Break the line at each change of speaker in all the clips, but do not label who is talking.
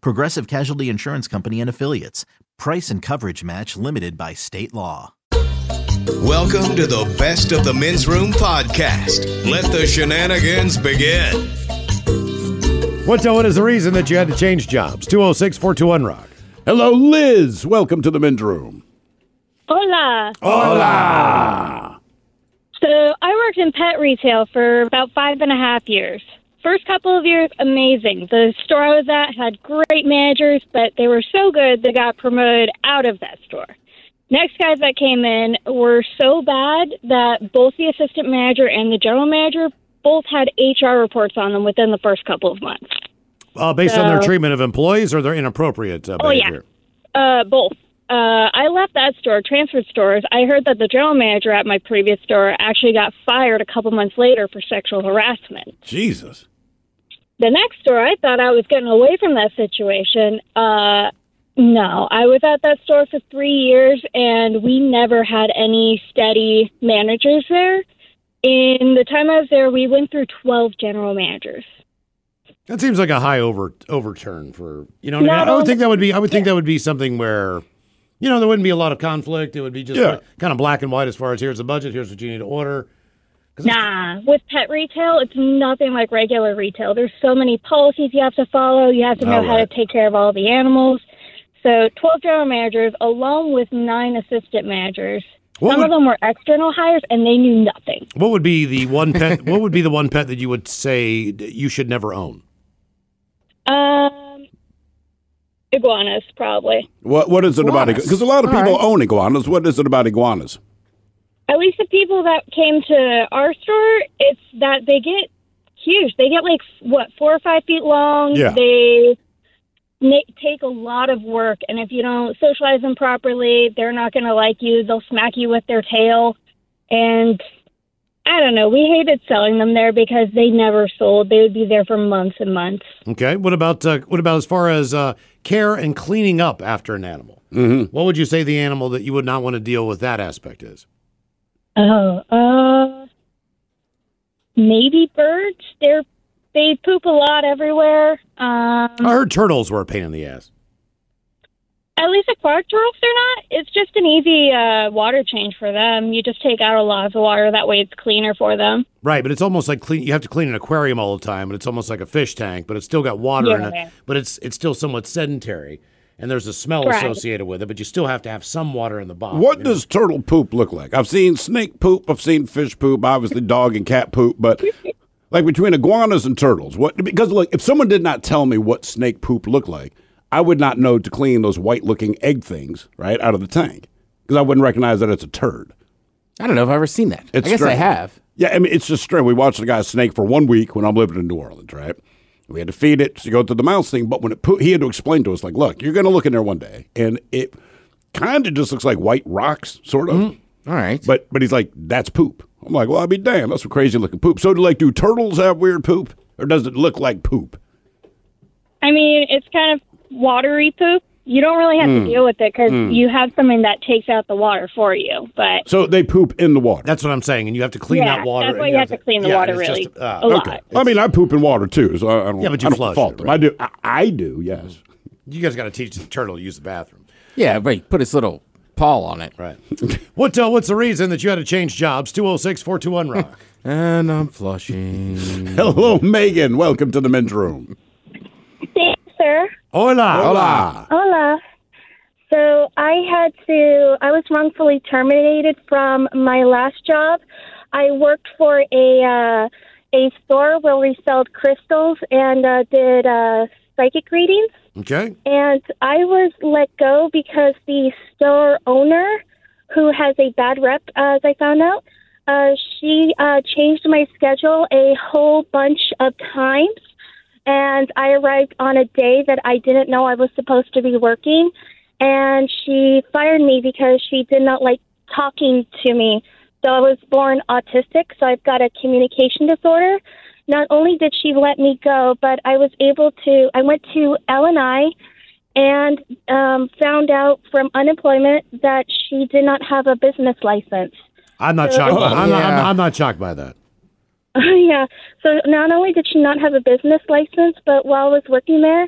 Progressive Casualty Insurance Company and Affiliates. Price and coverage match limited by state law.
Welcome to the Best of the Men's Room podcast. Let the shenanigans begin.
What, what is the reason that you had to change jobs? 206 421 Rock.
Hello, Liz. Welcome to the men's room.
Hola.
Hola.
So I worked in pet retail for about five and a half years. First couple of years, amazing. The store I was at had great managers, but they were so good they got promoted out of that store. Next guys that came in were so bad that both the assistant manager and the general manager both had HR reports on them within the first couple of months.
Uh, based on their treatment of employees or their inappropriate uh,
Oh, yeah.
behavior?
Uh, both. Uh, I left that store, transferred stores. I heard that the general manager at my previous store actually got fired a couple months later for sexual harassment.
Jesus.
The next store, I thought I was getting away from that situation. Uh, no, I was at that store for three years, and we never had any steady managers there. In the time I was there, we went through 12 general managers.
That seems like a high over overturn for you know. What I, mean?
Not
I would think that would be. I would think that would be something where, you know, there wouldn't be a lot of conflict. It would be just
Yeah.
like, kind of black and white as far as here's the budget, here's what you need to order.
Nah, with pet retail, it's nothing like regular retail. There's so many policies you have to follow. You have to know
All
how to take care of all the animals. So, 12 general managers, along with nine assistant managers.
What
Some
would-
of them were external hires, and they knew nothing.
What would be the one pet? what would be the one pet that you would say you should never own?
Um, iguanas, probably.
What What is it about
Iguanas.
Because a lot of people
right.
own iguanas. What is it about iguanas?
At least the people that came to our store, it's that they get huge. They get like what four or five feet long.
Yeah.
They take a lot of work, and if you don't socialize them properly, they're not going to like you. They'll smack you with their tail, and I don't know. We hated selling them there because they never sold. They would be there for months and months.
Okay. What about uh, what about as far as uh, care and cleaning up after an animal?
Mm-hmm.
What would you say the animal that you would not want to deal with that aspect is?
Oh, uh, maybe birds. They're they poop a lot everywhere. Um,
I heard turtles were a pain in the ass.
At least aquatic turtles, they're not. It's just an easy uh, water change for them. You just take out a lot of the water. That way it's cleaner for them.
Right, but it's almost like clean. You have to clean an aquarium all the time, and it's almost like a fish tank, but it's still got water in
Yeah.
it. But it's it's still somewhat sedentary, and there's a smell
Right.
associated with it. But you still have to have some water in the bottom.
What
you know?
does turtle poop look like? I've seen snake poop. I've seen fish poop. Obviously, dog and cat poop. But like between iguanas and turtles, what? Because look, if someone did not tell me what snake poop looked like, I would not know to clean those white-looking egg things right out of the tank because I wouldn't recognize that it's a turd.
I don't know if I've ever seen that.
It's
I guess I have.
Yeah, I mean, it's just strange. We watched the guy snake for one week when I'm living in New Orleans, right? We had to feed it to go through the mouse thing, but when it poo- he had to explain to us, like, look, you're going to look in there one day, and it kind of just looks like white rocks, sort of. Mm-hmm.
All right.
But but he's like, that's poop. I'm like, well, I'd be damned. That's some crazy looking poop. So, do like, do turtles have weird poop, or does it look like poop?
I mean, it's kind of watery poop. You don't really have
Hmm.
to deal with it because you have something that takes out the water for you. But
So they poop in the water.
That's what I'm saying, and you have to clean
Yeah,
that water.
that's why you have to clean the
yeah,
water really
just, uh,
a lot.
okay. I mean, I poop in water too, so I, I don't.
Yeah, but you
I don't
flush
fault
it,
them.
right?
I do. I, I do. Yes.
You guys got to teach the turtle to use the bathroom.
yeah, right. Put his little paw on it.
Right. what uh, What's the reason that you had to change jobs? 206 421 Rock.
And I'm flushing.
Hello, Megan. Welcome to the men's room.
thanks, sir.
Hola.
Hola.
Hola.
So I had to, I was wrongfully terminated from my last job. I worked for a, uh, a store where we sold crystals and uh, did uh, psychic readings.
Okay.
And I was let go because the store owner, who has a bad rep, as I found out, uh, she uh, changed my schedule a whole bunch of times. And I arrived on a day that I didn't know I was supposed to be working. And she fired me because she did not like talking to me. So I was born autistic, so I've got a communication disorder. Not only did she let me go, but I was able to, I went to LNI and I, and um, found out from unemployment that she did not have a business license.
I'm not
So-
shocked. By, I'm, not, I'm, I'm not shocked by that.
yeah. So not only did she not have a business license, but while I was working there,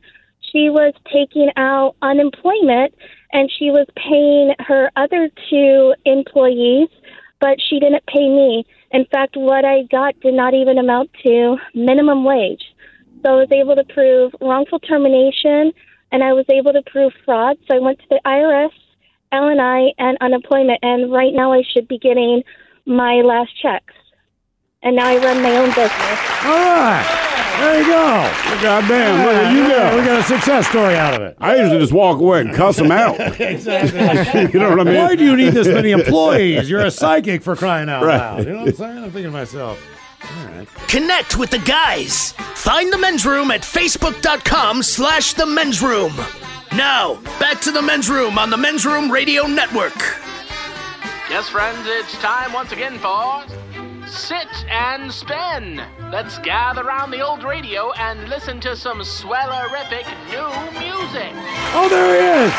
she was taking out unemployment and she was paying her other two employees, but she didn't pay me. In fact, what I got did not even amount to minimum wage. So I was able to prove wrongful termination and I was able to prove fraud. So I went to the IRS, LNI, and unemployment. And right now I should be getting my last checks. And now I run my own business.
All right. There you go.
Oh, goddamn, look at you
Yeah, we got a success story out of it.
I usually just walk away and cuss them out.
exactly.
you know what I mean?
Why do you need this many employees? You're a psychic for crying out
Right.
loud. You know what I'm saying? I'm thinking to myself. All right.
Connect with the guys. Find the men's room at facebook.com slash the men's room. Now, back to the men's room on the men's room radio network.
Yes, friends, it's time once again for Sit and Spin. Let's gather around the old radio and listen to some swellerific new music.
Oh, there he is.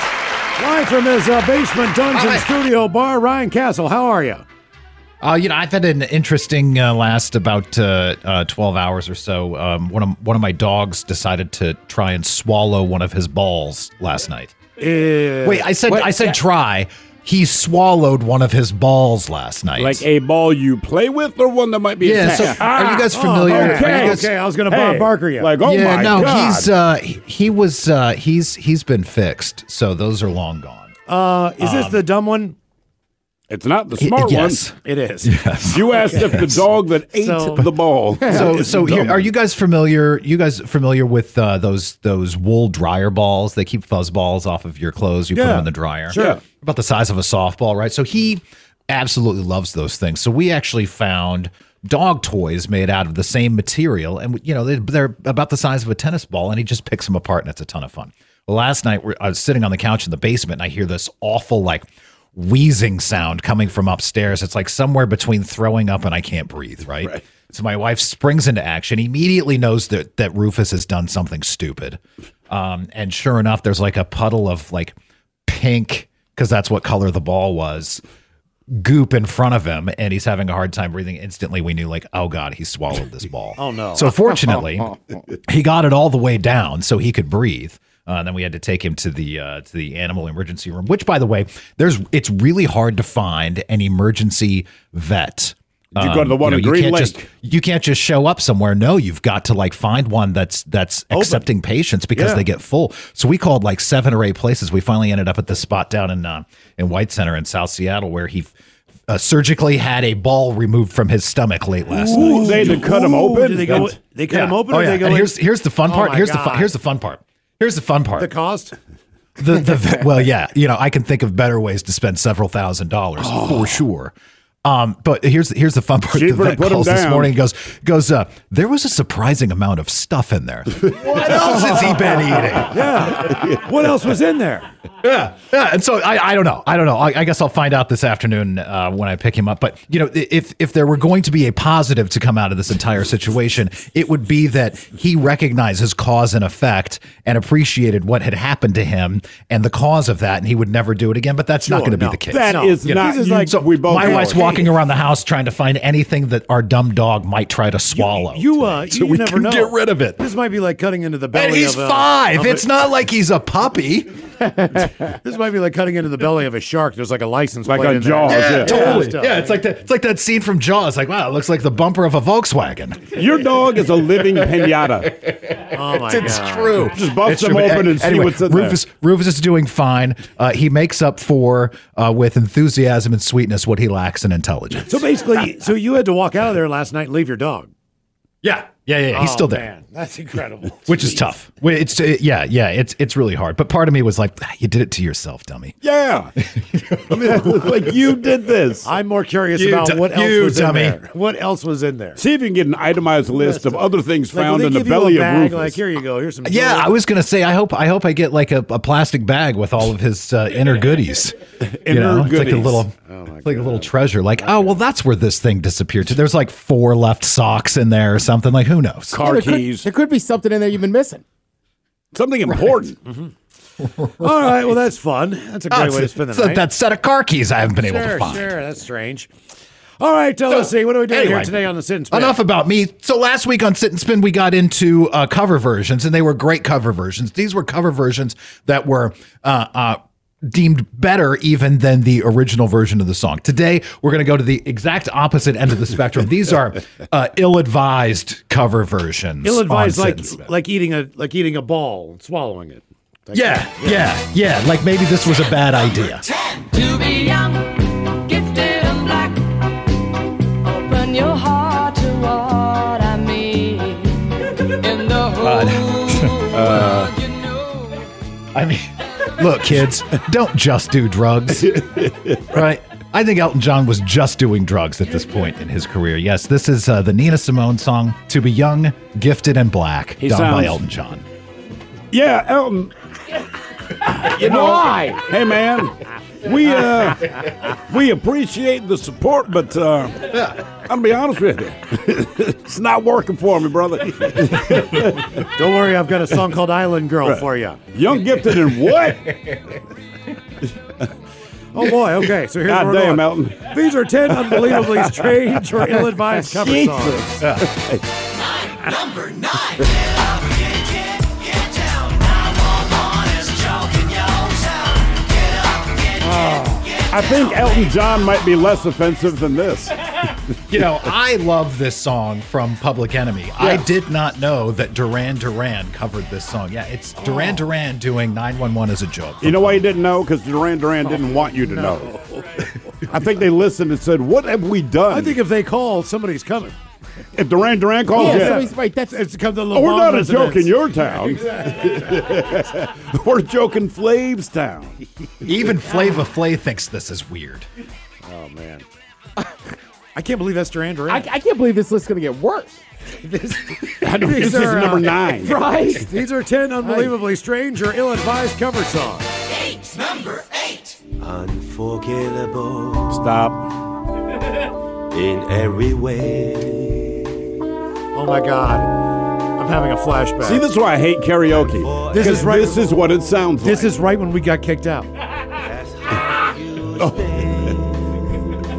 Live from his uh, basement dungeon
Hi.
studio bar, Ryan Castle. How are you?
Uh, you know, I've had an interesting uh, last about uh, uh, twelve hours or so. Um, one of one of my dogs decided to try and swallow one of his balls last night. Wait, I said
Wait,
I said
yeah.
try. He swallowed one of his balls last night.
Like a ball you play with or one that might be
Yeah, so
attached?
are you guys
Oh,
familiar? are you
okay,
guys-
okay. I was going to Bob
Hey,
Barker you.
Like, oh
yeah,
my
no,
God.
he's uh, he, he was uh, he's he's been fixed, so those are long gone.
uh, is this the dumb one?
It's not the
He-
smart
yes.
one.
It is. Yes.
You asked if the dog that ate
So-
the ball.
So, so here, are you guys familiar? You guys familiar with uh, those those wool dryer balls? They keep fuzz balls off of your clothes. You put them in the dryer.
sure.
Yeah.
about the size of a softball, right? So he absolutely loves those things. So we actually found dog toys made out of the same material, and you know they, they're about the size of a tennis ball, and he just picks them apart, and it's a ton of fun. Well, last night we're, I was sitting on the couch in the basement, and I hear this awful like wheezing sound coming from upstairs. It's like somewhere between throwing up and I can't breathe, right?
Right.
So my wife springs into action, immediately knows that that Rufus has done something stupid. Um, and sure enough, there's like a puddle of like pink, because that's what color the ball was, goop in front of him, and he's having a hard time breathing. Instantly, we knew like, oh god, he swallowed this ball.
Oh, no.
So fortunately, he got it all the way down so he could breathe. Uh, and then we had to take him to the uh, to the animal emergency room. Which, by the way, there's it's really hard to find an emergency vet.
Did you go to the one
know,
in
you
Green
can't
Lake?
Just, you can't just show up somewhere. No, you've got to like find one that's that's accepting patients because
Yeah.
they get full. So we called like seven or eight places. We finally ended up at this spot down in uh, in White Center in South Seattle where he uh, surgically had a ball removed from his stomach late last night.
They had to cut him open.
Did they go? They cut
Yeah.
him open,
Oh,
or
yeah.
they go?
and
in-
here's here's the fun
Oh,
part.
my
here's the
God.
fun. Here's the fun part. Here's the fun part.
the cost.
the, the well, yeah, you know, I can think of better ways to spend several thousand dollars oh. for sure. Um, but here's here's the fun part.
Cheaper
the vet calls this morning and goes goes. Uh, there was a surprising amount of stuff in there. what else has he been eating?
Yeah. what else was in there?
Yeah, yeah. And so I, I don't know. I don't know. I, I guess I'll find out this afternoon uh, when I pick him up. But you know, if if there were going to be a positive to come out of this entire situation, it would be that he recognized his cause and effect and appreciated what had happened to him and the cause of that, and he would never do it again. But that's not going to
no.
be the case.
That
No.
is
You know,
not.
this is
you-
like-
so we both
my wife's. Walking around the house trying to find anything that our dumb dog might try to swallow.
You uh,
So
you
we
never
can
know.
get rid of it.
This might be like cutting into the belly.
and he's
of a,
five.
of
It's not like he's a puppy.
This might be like cutting into the belly of a shark. There's like a license
Like
plate
on
in there.
Jaws,
Yeah,
yeah.
totally.
stuff.
Yeah, it's like the, it's like that scene from Jaws. Like, wow, it looks like the bumper of a Volkswagen.
Your dog is a living pinata.
Oh my
It's
god.
true.
Just bust
It's
them
true.
open and see what's in
Rufus, Rufus is doing fine. Uh, he makes up for uh, with enthusiasm and sweetness what he lacks in intelligence.
So basically, so you had to walk out of there last night and leave your dog.
Yeah, yeah, yeah. He's
Oh,
still there.
Man, that's incredible.
Which is tough. It's uh, yeah, yeah. It's it's really hard. But part of me was like, "Ah, you did it to yourself, dummy.
Yeah. I mean, like you did this.
I'm more curious
You
about
du-
what else
you
was
dummy.
in there. What else was in there?
See if you can get an itemized list of other things
Like,
found
they
in the
give you a
belly of
bag,
Rufus.
Like, here you go. Here's some.
Yeah,
jewelry.
I was gonna say. I hope I hope I get like a, a plastic bag with all of his uh, inner goodies. you
Inner
know, it's like a little, it's like a little treasure. Like, oh well, that's where this thing disappeared to. There's like four left socks in there or something. Like, who knows?
Car
there, could,
keys.
there could be something in there you've been missing.
Something important.
All right. Well, that's fun. That's a
Oh,
great
it's-
way to spend the night.
that set of car keys I haven't been able to find.
sure. That's strange. All right. Uh, let's see. What are we doing
Anyway,
here today on the Sit and Spin?
Enough about me. So last week on Sit and Spin, we got into uh, cover versions, and they were great cover versions. These were cover versions that were uh, uh, deemed better even than the original version of the song. Today, we're going to go to the exact opposite end of the spectrum. These are uh, ill-advised cover versions.
Ill-advised,
on
like like eating a like eating a ball and swallowing it. Like
yeah, yeah, yeah. Like maybe this was a bad idea.
To be young, gifted and black. Open your heart to what I mean. In the whole
Uh,
world, you know.
I mean, look, kids, don't just do drugs, right? I think Elton John was just doing drugs at this point in his career. Yes, this is uh, the Nina Simone song "To Be Young, Gifted, and Black,"
He
done by
sounds-
Elton John.
Yeah, Elton. You know,
Why?
Hey, man, we uh, we appreciate the support, but uh, I'll be honest with you, it's not working for me, brother.
Don't worry, I've got a song called "Island Girl" for you.
Young, gifted, and what?
Oh boy. Okay. So here's
God
where we're
damn,
going.
Elton.
These are ten unbelievably strange or ill-advised cover
Jesus.
songs.
Number nine.
I think Elton John might be less offensive than this.
You know, I love this song from Public Enemy. I did not know that Duran Duran covered this song. Yeah, it's Duran oh. Duran doing 911 as a joke.
You know why you didn't know? Because Duran Duran didn't want you to know. I think they listened and said, "What have we done?"
I think if they call, somebody's coming.
If Duran Duran calls,
Yeah,
yeah.
somebody's right. That's
It's come to the
Oh, we're
Lavon
not a joke in your town. we're a joke in Flav's town.
Even Flavor Flav thinks this is weird.
Oh man. I can't believe that's Duran Duran.
I, I can't believe this list's gonna get worse.
this,
I know,
These
this is
are, uh,
number nine.
Right?
These are 10 unbelievably strange or ill advised cover songs.
Eight, Number eight.
Unforgettable
Stop.
in every way.
Oh my God. I'm having a flashback.
See, this is why I hate karaoke.
This is
'Cause
right-
This is what it sounds like.
this is right when we got kicked out.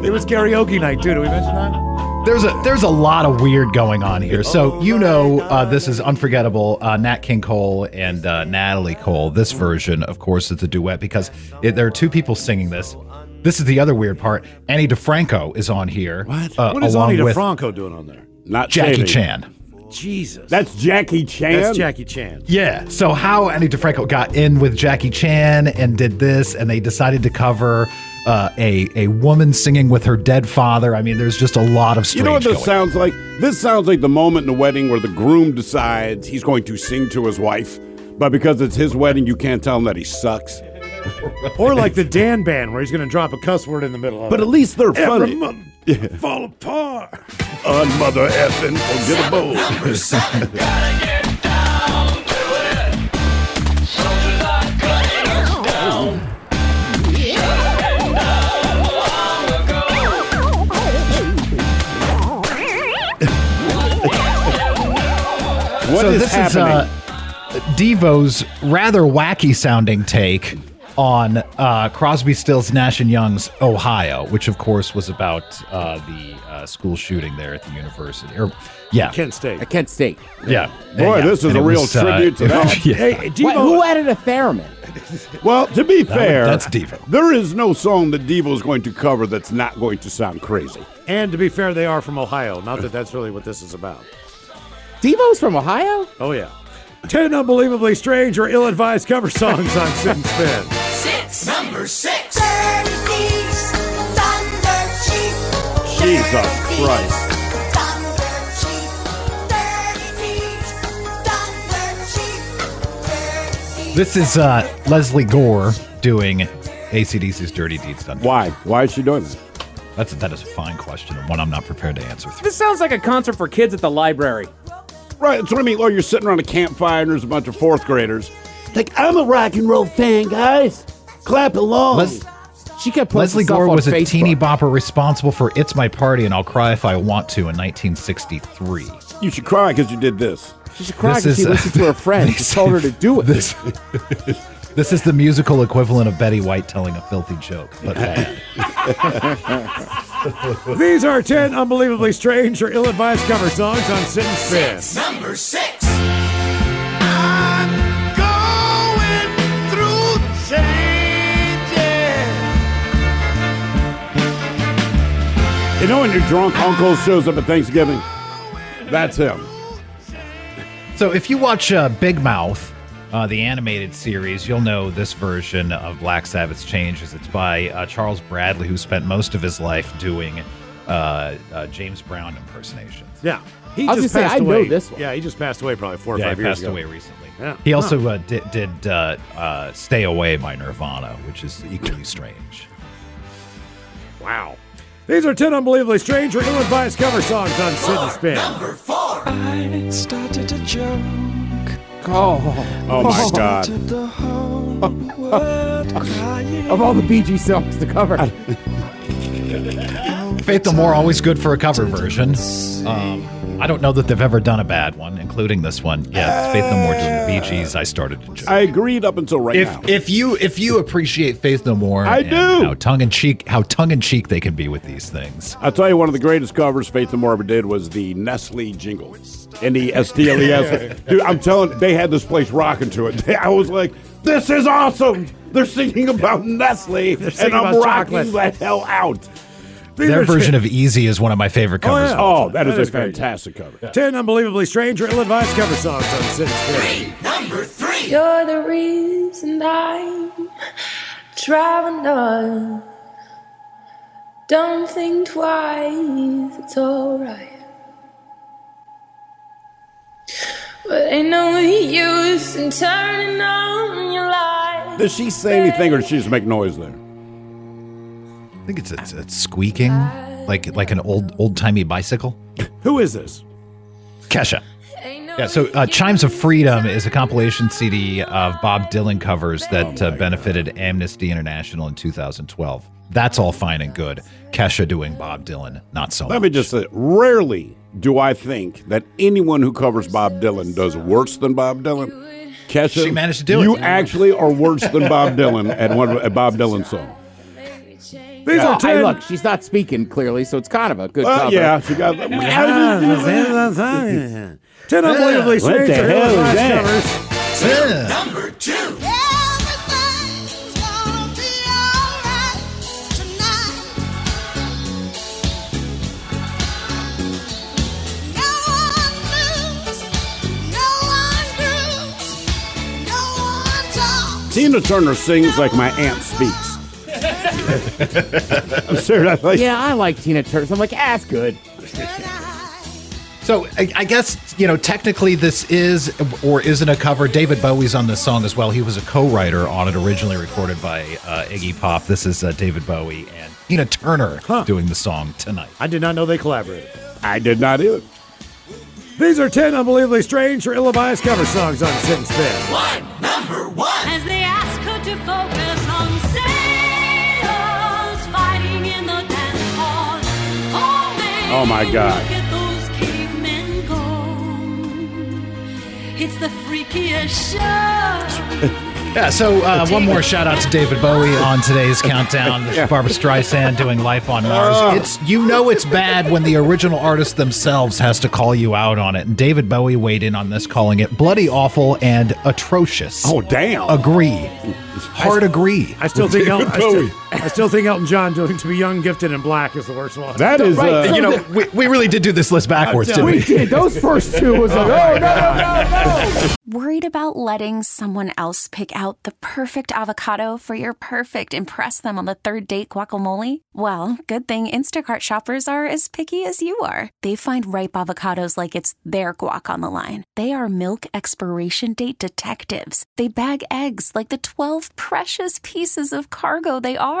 It was karaoke night, too. Did we mention that?
There's a there's a lot of weird going on here. So you know uh, this is unforgettable. Uh, Nat King Cole and uh, Natalie Cole. This version, of course, is a duet because it, there are two people singing this. This is the other weird part. Annie DiFranco is on here. What? Uh,
what is
Annie
Ani
with
DiFranco doing on there?
Not
Jackie
shady.
Chan.
Jesus.
That's Jackie Chan.
That's Jackie Chan.
Yeah. So how Annie DiFranco got in with Jackie Chan and did this, and they decided to cover uh, a a woman singing with her dead father. I mean, there's just a lot of strange.
You know what this
going
sounds like? This sounds like the moment in the wedding where the groom decides he's going to sing to his wife, but because it's his wedding, you can't tell him that he sucks.
Or like the Dan band, where he's going to drop a cuss word in the middle of
But
it.
at least they're funny.
Month, fall apart.
On mother effing forgettable. What
so
is
this
happening?
is uh, Devo's rather wacky sounding take on uh, Crosby, Stills, Nash and Young's "Ohio," which of course was about uh, the uh, school shooting there at the university. Or yeah,
Kent State.
At Kent State.
yeah.
Boy,
Yeah.
this is
And
a real
was, uh,
tribute to that.
yeah.
Hey,
What,
Devo,
who added a theremin?
Well, to be
That
fair,
that's Devo.
There is no song that Devo is going to cover that's not going to sound crazy.
and to be fair, they are from Ohio. Not that that's really what this is about.
Devo's from Ohio?
Oh yeah. Ten unbelievably strange or ill-advised cover songs on Sit and Spin.
Six. Number six.
Jesus Christ.
This is uh, Lesley Gore doing ACDC's "Dirty Deeds Done."
Why? Why is she doing that?
That's that is a fine question and one I'm not prepared to answer.
This sounds like a concert for kids at the library.
Right, that's what I mean. Well, you're sitting around a campfire and there's a bunch of fourth graders. Like, I'm a rock and roll fan, guys. Clap along.
Les-
She kept posting
Lesley
stuff
Gore
on
was a
Facebook.
teeny bopper responsible for "It's My Party" and "I'll Cry If I Want to" in 1963.
you should cry because you did this.
She should cry because she listened to her friend. She told her to do it.
This, this is the musical equivalent of Betty White telling a filthy joke, but bad.
These are ten unbelievably strange or ill-advised cover songs on Sit and Spin.
Number six.
You know when your drunk uncle shows up at Thanksgiving? That's him.
So if you watch uh, Big Mouth, uh, the animated series, you'll know this version of Black Sabbath's Changes. It's by uh, Charles Bradley, who spent most of his life doing uh, uh, James Brown impersonations.
Yeah. He
I was
just
gonna say,
passed
I know
away.
this one.
Yeah, he just passed away probably four or
Yeah,
five
he
years
passed
ago.
away recently.
Yeah.
He also uh, did, did uh, uh, Stay Away by Nirvana, which is equally strange.
Wow. These are 10 unbelievably strange or ill-advised cover songs on Sit and Spin.
Number four.
I started to joke.
Oh.
Oh my God.
The whole world crying.
Of all the Bee Gees songs to cover.
Faith No More, always good for a cover version. Um, I don't know that they've ever done a bad one, including this one. Yeah, it's Faith No More doing the Bee uh, Gees. I started to.
I agreed up until right now.
If if you if you appreciate Faith No More,
I
and
do.
How tongue in cheek, how tongue in cheek they can be with these things.
I'll tell you, one of the greatest covers Faith No More ever did was the Nestle jingle. N E S T L E S. Dude, I'm telling they had this place rocking to it. I was like, this is awesome. They're singing about Nestle, and
singing
I'm
about
rocking
chocolate.
the hell out.
These
Their version of Easy is one of my favorite oh, covers.
yeah.
of all
Oh, that is
That
a
is great.
fantastic cover.
10 unbelievably strange or ill-advised cover songs on Sit and Spin.
Number three.
You're the reason I'm driving on. Don't think twice, it's alright. But ain't no use in turning on your light.
Does she say anything, or does she just make noise there?
I think it's, it's it's squeaking like like an old old timey bicycle.
Who is this?
Kesha. Yeah, so uh, Chimes of Freedom is a compilation CD of Bob Dylan covers that uh, benefited Amnesty International in 2012. That's all fine and good. Kesha doing Bob Dylan, not so
Let
much.
me just say, rarely do I think that anyone who covers Bob Dylan does worse than Bob Dylan. Kesha,
She managed to do
you
it.
actually are worse than Bob Dylan at one at Bob Dylan song.
These
Well,
are
I,
10
look, she's not speaking clearly, so it's kind of a good
Well,
cover.
yeah, she got.
10 unbelievably
What
strange
the
or
hell is that?
covers.
Number two.
Tina Turner sings like my aunt speaks. I'm serious. I like,
Yeah, I like Tina Turner. So I'm like, ah, that's good.
So I, I guess you know technically this is or isn't a cover. David Bowie's on this song as well. He was a co-writer on it, originally recorded by uh, Iggy Pop. This is uh, David Bowie and Tina Turner doing the song tonight.
I did not know they collaborated.
I did not either.
These are 10 unbelievably strange or ill-advised cover songs on Sit and Spin.
One. Number one.
As they ask her to focus Oh,
my God.
Look at those cavemen go. It's the freakiest show.
Yeah, so uh, one more shout out to David Bowie on today's countdown.
Yeah.
Barbra Streisand doing Life on Mars.
Oh.
It's you know it's bad when the original artist themselves has to call you out on it. And David Bowie weighed in on this, calling it bloody awful and atrocious.
Oh damn!
Agree. Hard agree.
I still think
David
Elton, I,
Bowie.
still, I still think Elton John doing to be young, gifted, and black is the worst one.
That is,
right.
uh,
you know, we, we really did do this list backwards,
I'm
didn't we?
telling you.
Those first two was like, oh, no, no, no, no.
Worried about letting someone else pick out the perfect avocado for your perfect impress them on the third date guacamole? Well, good thing Instacart shoppers are as picky as you are. They find ripe avocados like it's their guac on the line. They are milk expiration date detectives. They bag eggs like the 12 precious pieces of cargo they are.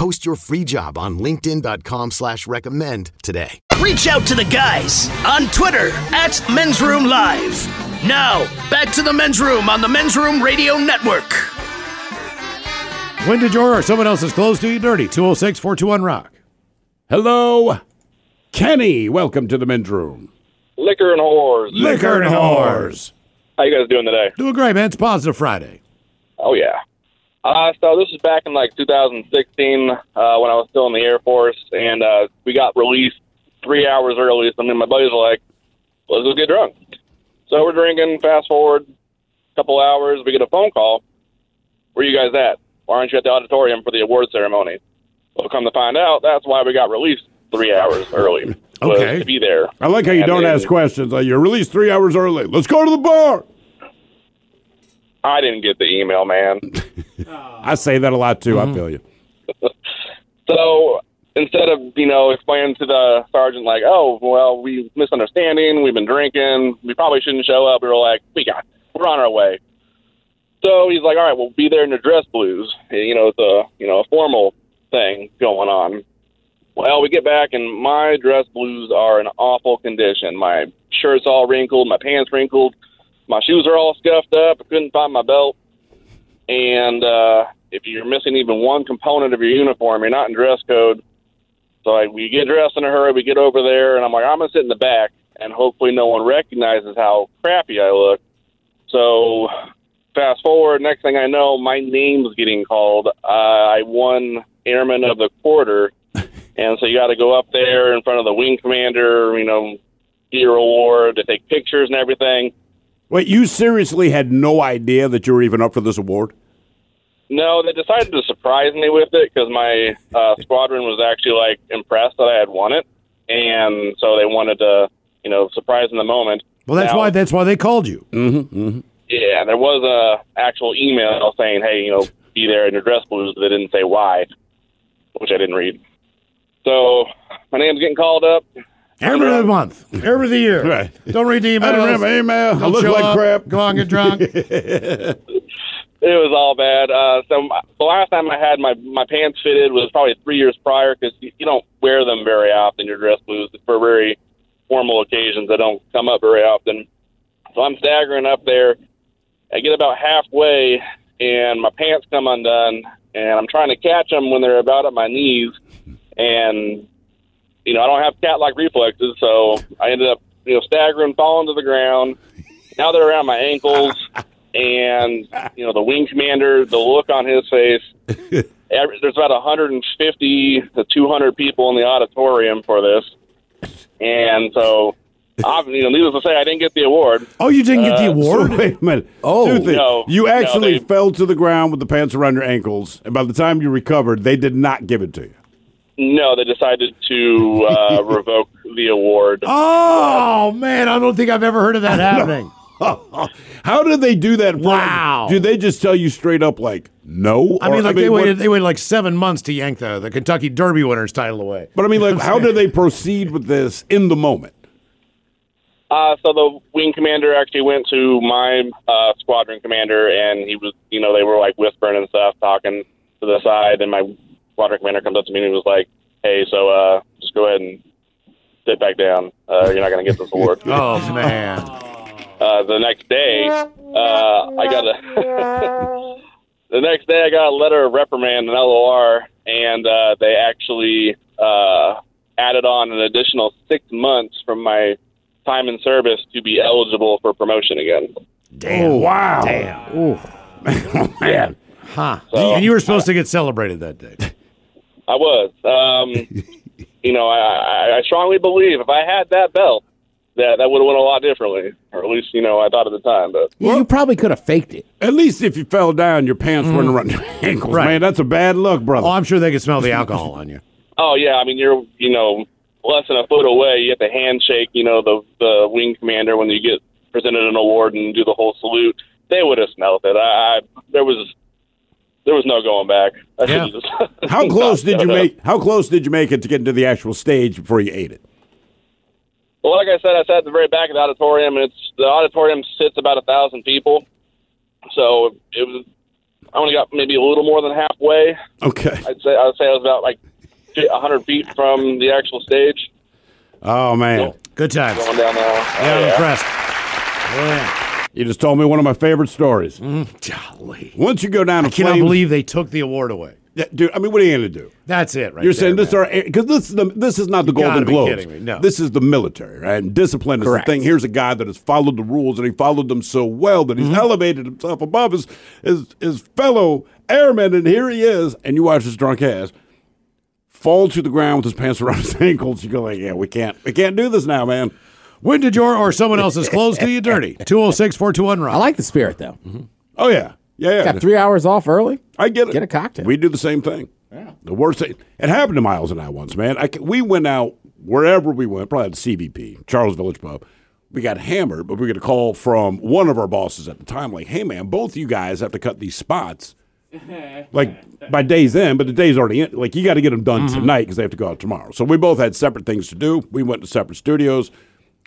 Post your free job on linkedin.com slash recommend today.
Reach out to the guys on Twitter at Men's Room Live. Now, back to the Men's Room on the Men's Room Radio Network.
When did your or someone else's clothes do you dirty? 206 421 Rock.
Hello, Kenny. Welcome to the men's room.
Liquor and whores.
Liquor and whores.
How you guys doing today?
Doing great, man. It's Positive Friday.
Oh yeah. Uh, so this is back in like 2016 uh, when I was still in the Air Force, and uh, we got released three hours early. So me and my buddies were like, "Let's go get drunk." So we're drinking. Fast forward a couple hours, we get a phone call. Where you guys at? Why aren't you at the auditorium for the award ceremony? Well, come to find out, that's why we got released three hours early.
Okay.
To be there.
I like how you
And
don't
then-
ask questions. Like, you're released three hours early. Let's go to the bar.
I didn't get the email, man.
I say that a lot too. I mm-hmm. feel you.
So instead of you know explaining to the sergeant like, oh well, we misunderstanding, we've been drinking, we probably shouldn't show up. We were like, we got, we're on our way. So he's like, all right, we'll be there in the dress blues. You know, it's a you know a formal thing going on. Well, we get back and my dress blues are in awful condition. My shirt's all wrinkled, my pants wrinkled, my shoes are all scuffed up. I couldn't find my belt, and uh, if you're missing even one component of your uniform, you're not in dress code. So like, we get dressed in a hurry, we get over there, and I'm like, I'm gonna sit in the back, and hopefully no one recognizes how crappy I look. So fast forward, next thing I know, my name's getting called. Uh, I won Airman of the Quarter, and so you got to go up there in front of the wing commander, you know, get your award, to take pictures and everything.
Wait, you seriously had no idea that you were even up for this award?
No, they decided to surprise me with it because my uh, squadron was actually like impressed that I had won it, and so they wanted to, you know, surprise in the moment.
Well, that's
Now-
why that's why they called you.
Mm-hmm, mm-hmm.
Yeah, there was a actual email saying, "Hey, you know, be there in your dress blues." But they didn't say why, which I didn't read. So my name's getting called up.
Airman of the month. every of the year.
Right.
Don't read the email.
I didn't have an email. I
Don't
look
show
like
up.
crap.
Go on, get drunk.
It was all bad. Uh, so my, the last time I had my my pants fitted was probably three years prior because you, you don't wear them very often. Your dress blues for very formal occasions that don't come up very often. So I'm staggering up there. I get about halfway, and my pants come undone, and I'm trying to catch them when they're about at my knees, and you know I don't have cat-like reflexes, so I ended up you know staggering, falling to the ground. Now they're around my ankles and you know the wing commander, the look on his face. Every, there's about 150 to 200 people in the auditorium for this, and so. ob- You know, needless to say, I didn't get the award.
Oh, you didn't get the
Uh,
award?
So wait a minute.
Oh.
Things.
No,
you
no,
actually
they-
fell to the ground with the pants around your ankles, and by the time you recovered, they did not give it to you.
No, they decided to uh, revoke the award.
Oh man, I don't think I've ever heard of that happening.
How did they do that? Wow. Do they just tell you straight up, like, no?
I mean,
Or,
like they
what-
waited, they waited like seven months to yank the, the Kentucky Derby winner's title away.
But I mean, like, how do they proceed with this in the moment?
Uh, so the wing commander actually went to my uh, squadron commander, and he was, you know, they were like whispering and stuff, talking to the side. And my squadron commander comes up to me and he was like, "Hey, so uh, just go ahead and sit back down. Uh, you're not going to get this award."
oh man.
Uh, the next day, uh, I got a. the next day, I got a letter of reprimand, an LOR, and uh, they actually uh, added on an additional six months from my time in service to be eligible for promotion again.
Damn.
wow.
Damn. Ooh.
Man.
Huh.
So-
and you were supposed to get celebrated that day.
I was. Um, you know, I, I, I strongly believe if I had that belt, that that would have went a lot differently, or at least you know I thought at the time. But
Yeah, you probably could have faked it.
At least if you fell down, your pants weren't around your ankles,
Right.
man. That's a bad look, brother.
Oh, I'm sure they could smell the alcohol on you.
Oh yeah, I mean you're you know less than a foot away. You have to handshake, you know, the the wing commander when you get presented an award and do the whole salute. They would have smelled it. I, I there was there was no going back. I
Yeah.
just
How close did you
up.
make? How close did you make it to get into the actual stage before you ate it?
Well, like I said, I sat at the very back of the auditorium, and it's the auditorium sits about a thousand people, so it was. I only got maybe a little more than halfway.
Okay.
I'd say I'd say I was about like a hundred feet from the actual stage.
Oh man,
good times.
Going down there.
Yeah, I'm impressed.
You just told me one of my favorite stories.
Golly.
Once you go down,
I
to
cannot
flames-
believe they took the award away.
Yeah, dude. I mean, what are you going to do?
That's it, right?
You're
there,
saying this
man.
are because this is the this is not the
gotta
Golden
be
Globes.
kidding me. No.
This is the military, right? And discipline is
Correct.
the thing. Here's a guy that has followed the rules and he followed them so well that he's
Mm-hmm.
elevated himself above his, his his fellow airmen, and here he is. And you watch this drunk ass fall to the ground with his pants around his ankles. You go like, yeah, we can't we can't do this now, man.
When did your or someone else's clothes do you dirty? 206 421 Rock.
I like the spirit though. Mm-hmm.
Oh yeah, yeah, yeah.
Got three hours off early.
I get it.
Get a cocktail.
We do the same thing. Yeah. The worst thing. It happened to Miles and I once, man. I, ca- we went out wherever we went, probably at CVP, Charles Village Pub. We got hammered, but we got a call from one of our bosses at the time, like, hey, man, both of you guys have to cut these spots. like by day's end, but the day's already in. Like you got to get them done mm-hmm. tonight because they have to go out tomorrow. So we both had separate things to do. We went to separate studios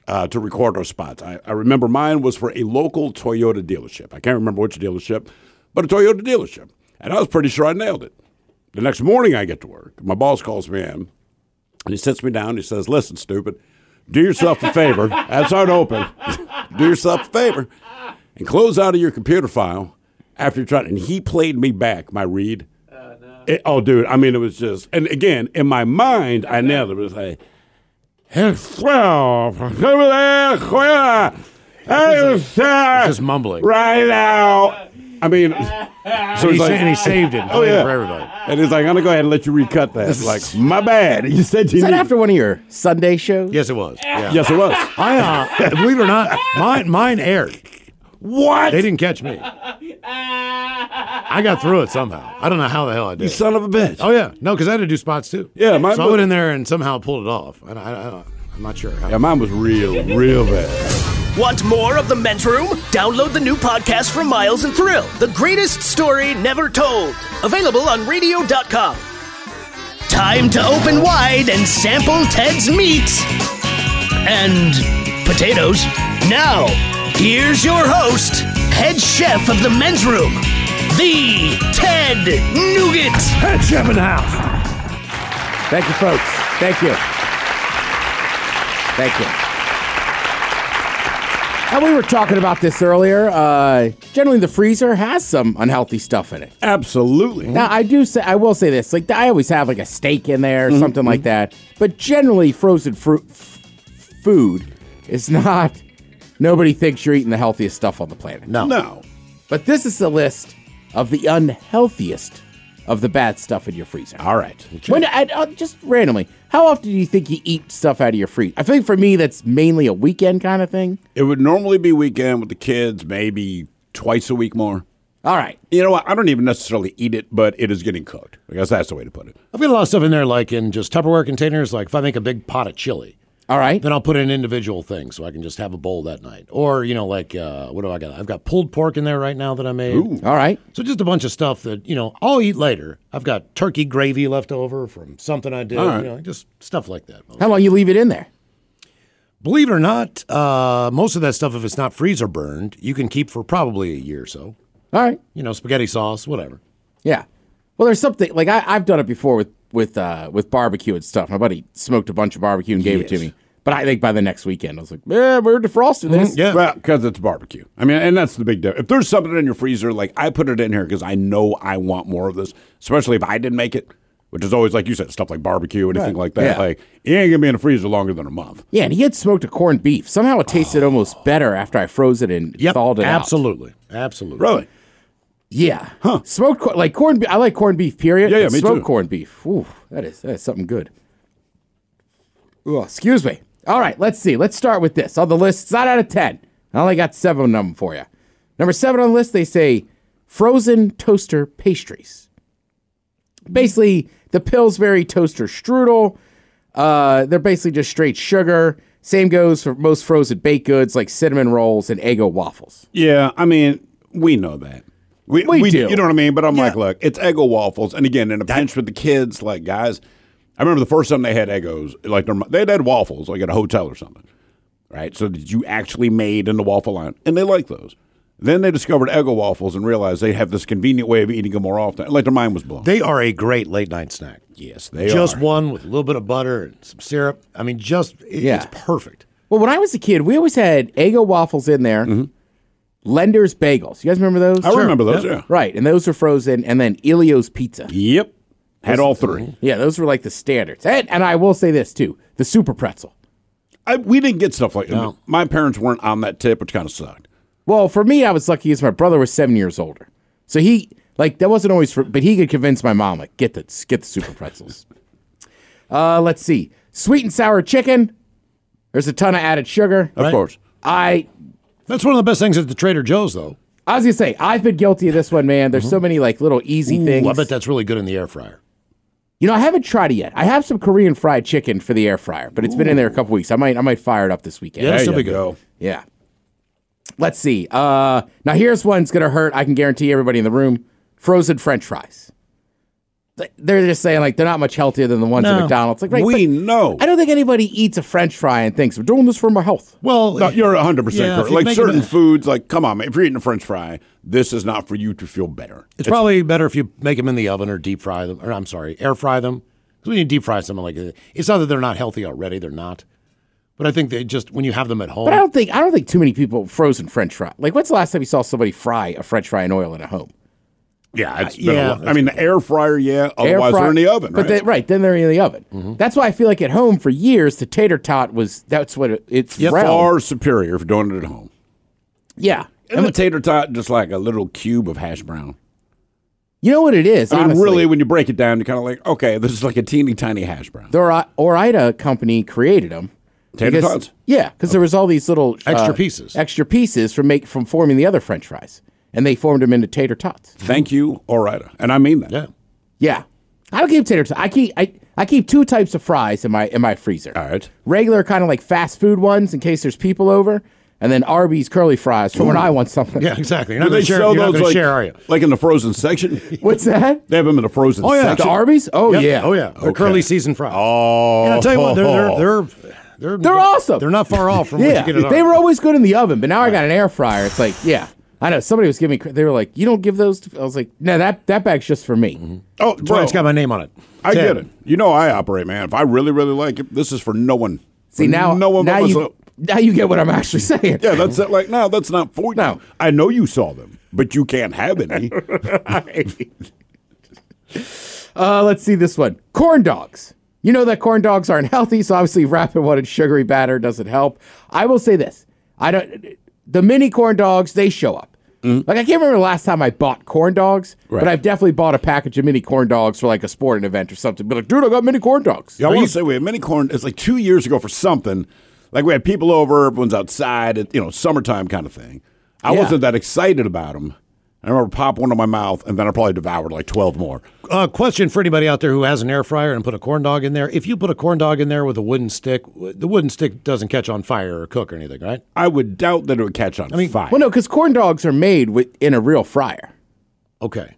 uh, to record our spots. I, I remember mine was for a local Toyota dealership. I can't remember which dealership, but a Toyota dealership, and I was pretty sure I nailed it. The next morning, I get to work. My boss calls me in, and he sits me down. He says, "Listen, stupid, do yourself a favor. That's open. do yourself a favor and close out of your computer file after you're trying." And he played me back my read. It- oh, dude! I mean, it was just. And again, in my mind, I nailed it. It was like,
Just mumbling.
right now. I mean, so
And
he's
he
like,
and he saved it,
Oh yeah,
for everybody.
And he's like, I'm gonna go ahead and let you recut that. Like, my bad. You said you
Is that
need-
after one of your Sunday shows?
Yes, it was. Yeah.
Yes, it was.
I uh, believe it or not, mine mine aired.
What?
They didn't catch me. I got through it somehow. I don't know how the hell I did.
You son of a bitch.
Oh yeah, no, because I had to do spots too.
Yeah, mine
so I
was-
went in there and somehow pulled it off. I, I, I, I'm not sure how.
Yeah, mine was real, real bad.
Want more of The Men's Room? Download the new podcast from Miles and Thrill, The Greatest Story Never Told. Available on radio.com. Time to open wide and sample Ted's meat and potatoes. Now, here's your host, head chef of The Men's Room, the Ted Nugent.
Head chef in the house.
Thank you, folks. Thank you. Thank you. And we were talking about this earlier. Uh, generally, the freezer has some unhealthy stuff in it.
Absolutely.
Now, I do say, I will say this: like, I always have like a steak in there or
Mhm,
something like that. But generally, frozen fruit f- food is not. Nobody thinks you're eating the healthiest stuff on the planet.
No.
No.
But this is the list of the unhealthiest of the bad stuff in your freezer.
All right.
When I, uh, just randomly, how often do you think you eat stuff out of your freezer? I think for me that's mainly a weekend kind of thing.
It would normally be weekend with the kids, maybe twice a week more.
All right.
You know what? I don't even necessarily eat it, but it is getting cooked. I guess that's the way to put it.
I've got a lot of stuff in there, like in just Tupperware containers. Like if I make a big pot of chili,
all right,
then I'll put in individual things so I can just have a bowl that night. Or you know, like uh, what do I got? I've got pulled pork in there right now that I made.
Ooh.
All right.
So just a bunch of stuff that you know I'll eat later. I've got turkey gravy left over from something I did.
All right.
You know, just stuff like that.
How long you leave it in there?
Believe it or not, uh, most of that stuff, if it's not freezer burned, you can keep for probably a year or so.
All right.
You know, spaghetti sauce, whatever.
Yeah. Well, there's something like I, I've done it before with with uh, with barbecue and stuff. My buddy smoked a bunch of barbecue and gave it to me. But I think by the next weekend, I was like, "Yeah, we're defrosting this."
Yeah. Well, because it's barbecue. I mean, and that's the big difference. If there's something in your freezer, like I put it in here because I know I want more of this, especially if I didn't make it, which is always, like you said, stuff like barbecue, anything
Right.
like that.
Yeah.
Like, it ain't going to be in the freezer longer than a month.
Yeah, and he had smoked a corned beef. Somehow it tasted almost better after I froze it and thawed it out.
Absolutely. Absolutely.
Really?
Yeah. Huh. Smoked cor- like corned. Be- I like corned beef. Period.
Yeah, yeah, me
smoked
too.
corned beef. Ooh, that is that is something good. Ooh, excuse me. All right, let's see. Let's start with this on the list. It's not out of ten. I only got seven of them for you. Number seven on the list. They say frozen toaster pastries. Basically, the Pillsbury toaster strudel. Uh, they're basically just straight sugar. Same goes for most frozen baked goods like cinnamon rolls and Eggo waffles.
Yeah, I mean, we know that. We,
We do.
You know what I mean? But I'm like, look, it's Eggo waffles. And again, in a pinch with the kids, like, guys, I remember the first time they had Eggos, like, they're- they had waffles, like at a hotel or something, right? So that you actually made in the waffle line. And they like those. Then they discovered Eggo waffles and realized they have this convenient way of eating them more often. Like, their mind was blown.
They are a great late night snack.
Yes, they
just
are.
Just one with a little bit of butter and some syrup. I mean, just it-
Yeah.
it's perfect.
Well, when I was a kid, we always had Eggo waffles in there. Mm-hmm. Lender's bagels. You guys remember those?
Mm-hmm. I remember those, yeah.
Right, and those were frozen, and then Elio's pizza.
Yep. Had all three.
Yeah, those were like the standards. And, and I will say this too: the super pretzel.
I, we didn't get stuff like that. My parents weren't on that tip, which kind of sucked.
Well, for me, I was lucky because my brother was seven years older, so he like that wasn't always for, but he could convince my mom like get the get the super pretzels. uh, let's see, sweet and sour chicken. There's a ton of added sugar.
Of Right. course.
I.
That's one of the best things at the Trader Joe's, though.
I was gonna say I've been guilty of this one, man. There's so many like little easy
Ooh,
things.
I bet that's really good in the air fryer.
You know, I haven't tried it yet. I have some Korean fried chicken for the air fryer, but it's been in there a couple weeks. I might I might fire it up this weekend.
Yeah, still be good.
Yeah. Let's see. Uh now here's one's gonna hurt. I can guarantee everybody in the room. Frozen French fries. Th- They're just saying like they're not much healthier than the ones at McDonald's. Like right,
We know.
I don't think anybody eats a French fry and thinks I'm doing this for my health.
Well,
No, you're 100%
Yeah, if
correct.
you
Like certain
it-
foods, like, come on, man, if you're eating a french fry, this is not for you to feel better.
It's, probably better if you make them in the oven or deep fry them, or I'm sorry, air fry them. Because when you deep fry something like it, it's not that they're not healthy already; they're not. But I think they just when you have them at home.
But I don't think I don't think too many people frozen French fry. Like when's the last time you saw somebody fry a French fry in oil in a home?
Yeah, it's been
yeah,
a lot. I mean, the air fryer, yeah. Otherwise,
Air fry-
they're in the oven,
But
right? Mm-hmm.
they, right, then they're in the oven. That's why I feel like at home for years the tater tot was that's what it, it's
Yep, far superior for doing it at home.
Yeah,
And the tater tot, just like a little cube of hash brown.
you know what it is.
I mean,
honestly?
really, when you break it down, you're kind of like, okay, this is like a teeny tiny hash brown.
the Ori- Ore-Ida company created them.
Tater
because-
tots?
Yeah, because there was all these little
Extra
uh,
pieces.
extra pieces from make from forming the other French fries, and they formed them into tater tots.
Thank you, Ore-Ida. And I mean that.
Yeah.
Yeah, I don't keep tater tots. I keep I, I keep two types of fries in my in my freezer.
All right.
Regular kind of like fast food ones in case there's people over, and then Arby's curly fries for when I want something.
Yeah, exactly. You're
Do
not
they
going to share. You're not
those like,
share, are you?
like in the frozen section?
What's that?
They have them in the frozen
Oh yeah,
section.
The Arby's? Oh
Yep.
yeah.
Oh yeah. They're
Okay.
curly seasoned fries.
Oh,
And I'll tell you what, they're they're they're they're,
They're awesome.
They're not far off from
yeah,
what you get at
they were always good in the oven, but now I got an air fryer. It's like, yeah, I know. Somebody was giving me. They were like, "You don't give those." To, I was like, "No, that that bag's just for me."
Oh,
That's why
bro,
it's got my name on it.
I
Ted.
get it. You know I operate, man. If I really, really like it, this is for no one.
See
For
now,
no one
now you
myself.
now you get what I'm actually saying.
Yeah, that's it. Like, now, that's not for you.
No.
I know you saw them, but you can't have any.
Uh, let's see this one. Corn dogs. You know that corn dogs aren't healthy, so obviously wrapping one in sugary batter doesn't help. I will say this: I don't. The mini corn dogs they show up.
Mm.
Like I can't remember the last time I bought corn dogs,
Right.
but I've definitely bought a package of mini corn dogs for like a sporting event or something. But like, dude, I got mini corn dogs.
Yeah, I want to say we had mini corn. It's like two years ago for something. Like we had people over, everyone's outside, you know, summertime kind of thing. I
Yeah.
wasn't that excited about them. I remember pop one in my mouth, and then I probably devoured like twelve more.
Uh, question for anybody out there who has an air fryer and put a corn dog in there. If you put a corn dog in there with a wooden stick, the wooden stick doesn't catch on fire or cook or anything, right?
I would doubt that it would catch on
I mean,
fire.
Well, no, because corn dogs are made with in a real fryer.
Okay.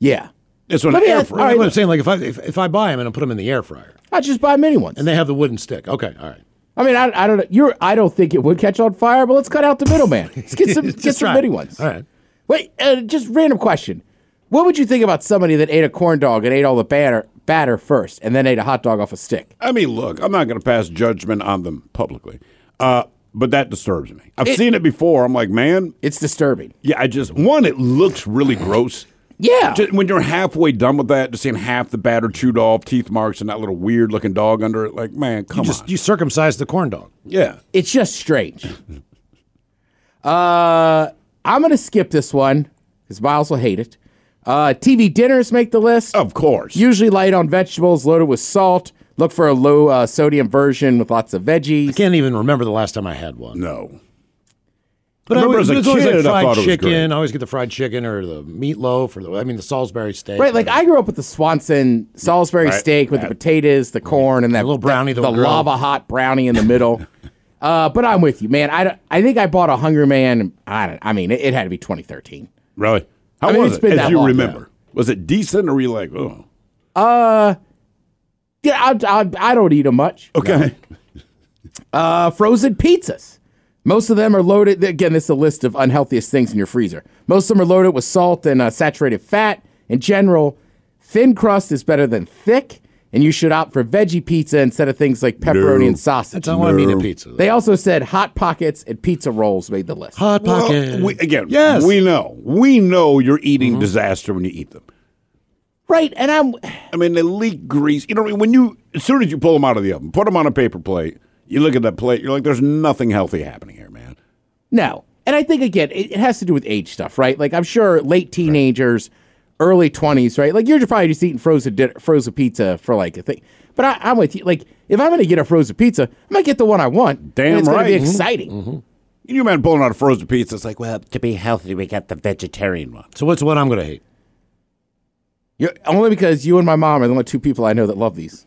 Yeah.
It's
Let me ask- all right,
what I'm saying, like if I if, if I buy them and I put them in the air fryer,
I just buy mini ones.
and they have the wooden stick. Okay, all right.
I mean, I, I don't know. You're, I don't think it would catch on fire, but let's cut out the middleman. Let's get some, get some
try.
mini ones.
All right.
Wait, uh, just random question. What would you think about somebody that ate a corn dog and ate all the batter, batter first, and then ate a hot dog off a stick?
I mean, look, I'm not going to pass judgment on them publicly, uh, but that disturbs me. I've
It-
seen it before. I'm like, man,
it's disturbing.
Yeah, I just one, it looks really gross.
Yeah,
just, when you're halfway done with that, just seeing half the batter chewed off, teeth marks, and that little weird looking dog under it, like, man, come
you just
on.
you circumcised the corn dog.
Yeah,
It's just strange. uh, I'm going to skip this one because Miles will hate it. Uh, TV dinners make the list.
Of course.
Usually light on vegetables, loaded with salt. Look for a low uh, sodium version with lots of veggies.
I can't even remember the last time I had one.
No.
But
I
I
remember
always,
as a
it's always
kid, I thought
fried
it was
chicken.
great.
I always get the fried chicken or the meatloaf or the I mean the Salisbury steak.
Right, like I grew up with the Swanson Salisbury
Right,
steak with the potatoes, the corn, and that
little brownie
the,
that
the
will
lava hot brownie in the middle. uh, but I'm with you, man. I, I think I bought a Hungry Man. I don't, I mean, it, it had to be 2013.
Really? How
I mean,
was
it's
it?
been
As you
long,
remember, was it decent or were you like, oh,
Uh, yeah, I, I, I don't eat them much.
okay?
Uh, frozen pizzas. Most of them are loaded. Again, this is a list of unhealthiest things in your freezer. Most of them are loaded with salt and uh, saturated fat. In general, thin crust is better than thick, and you should opt for veggie pizza instead of things like pepperoni
No.
and sausage.
That's not what I mean in pizza.
They also said hot pockets and pizza rolls made the list.
Hot
Well, again,
Yes.
we know, we know you're eating
Mm-hmm.
disaster when you eat them.
Right, and I'm.
I mean, they leak grease. You know, what I mean? when you as soon as you pull them out of the oven, put them on a paper plate. You look at that plate, you're like, there's nothing healthy happening here, man.
No. And I think, again, it, it has to do with age stuff, right? Like, I'm sure late teenagers, early 20s, right? Like, you're probably just eating frozen frozen pizza for like a thing. But I, I'm with you. Like, if I'm going to get a frozen pizza, I'm going to get the one I want.
Damn
it's
right.
going to be exciting.
Can you imagine pulling out a frozen pizza? It's like, well, to be healthy, we got the vegetarian one.
So what's what I'm going to hate?
You're, only because you and my mom are the only two people I know that love these.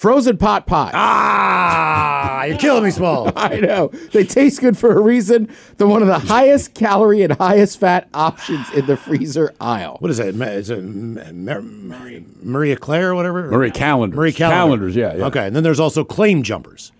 Frozen pot pie.
Ah, you're killing me, Small.
I know. They taste good for a reason. They're one of the highest calorie and highest fat options in the freezer aisle.
What is it? Ma- Is it Ma- Ma- Maria, Maria Claire or whatever?
Marie Callender's.
Marie Callender.
Callender's, yeah, yeah.
Okay, and then there's also Claim Jumpers.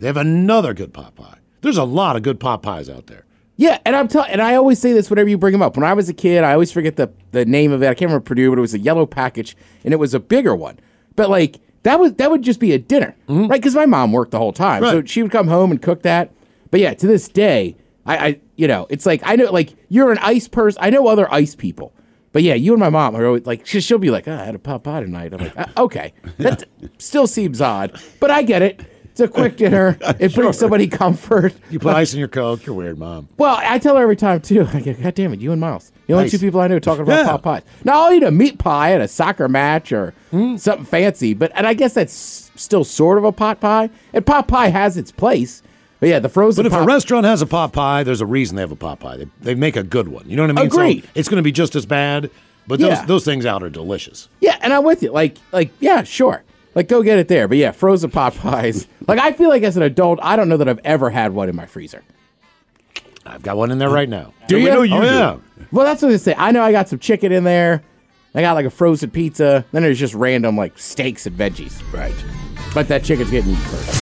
They have another good pot pie. There's a lot of good pot pies out there.
Yeah, and I'm telling, and I always say this whenever you bring them up. When I was a kid, I always forget the the name of it. I can't remember Perdue, but it was a yellow package, and it was a bigger one. But like that was that would just be a dinner, right? Because my mom worked the whole time, so
Mm-hmm.
She would come home and cook that. But yeah, to this day, I, I you know, it's like I know like you're an ice person. I know other ice people. But yeah, you and my mom are always like she, she'll be like, oh, I had a pot pie tonight. I'm like, "Uh, okay, that still seems odd, but I get it. It's a quick dinner. It brings somebody comfort.
You put ice in your Coke, you're weird, Mom.
Well, I tell her every time too. I go, God damn it, you and Miles. The only
Nice.
two people I know talking about
Yeah.
pot pies. Now I'll eat a meat pie at a soccer match or
Hmm.
something fancy, but and I guess that's still sort of a pot pie. And pot pie has its place. But yeah, the frozen
But if a restaurant has a pot pie, there's a reason they have a pot pie. They, they make a good one. You know what I mean? So it's going to be just as bad, but those,
Yeah.
those things out are delicious.
Yeah, and I'm with you. Like, like, yeah, sure. Like, go get it there. But yeah, frozen pot pies. like, I feel like as an adult, I don't know that I've ever had one in my freezer.
I've got one in there right now.
Do
we
you?
know you
Oh, yeah. Well, that's what they say. I know I got some chicken in there. I got like a frozen pizza. Then there's just random like steaks and veggies.
Right.
But that chicken's getting eaten first.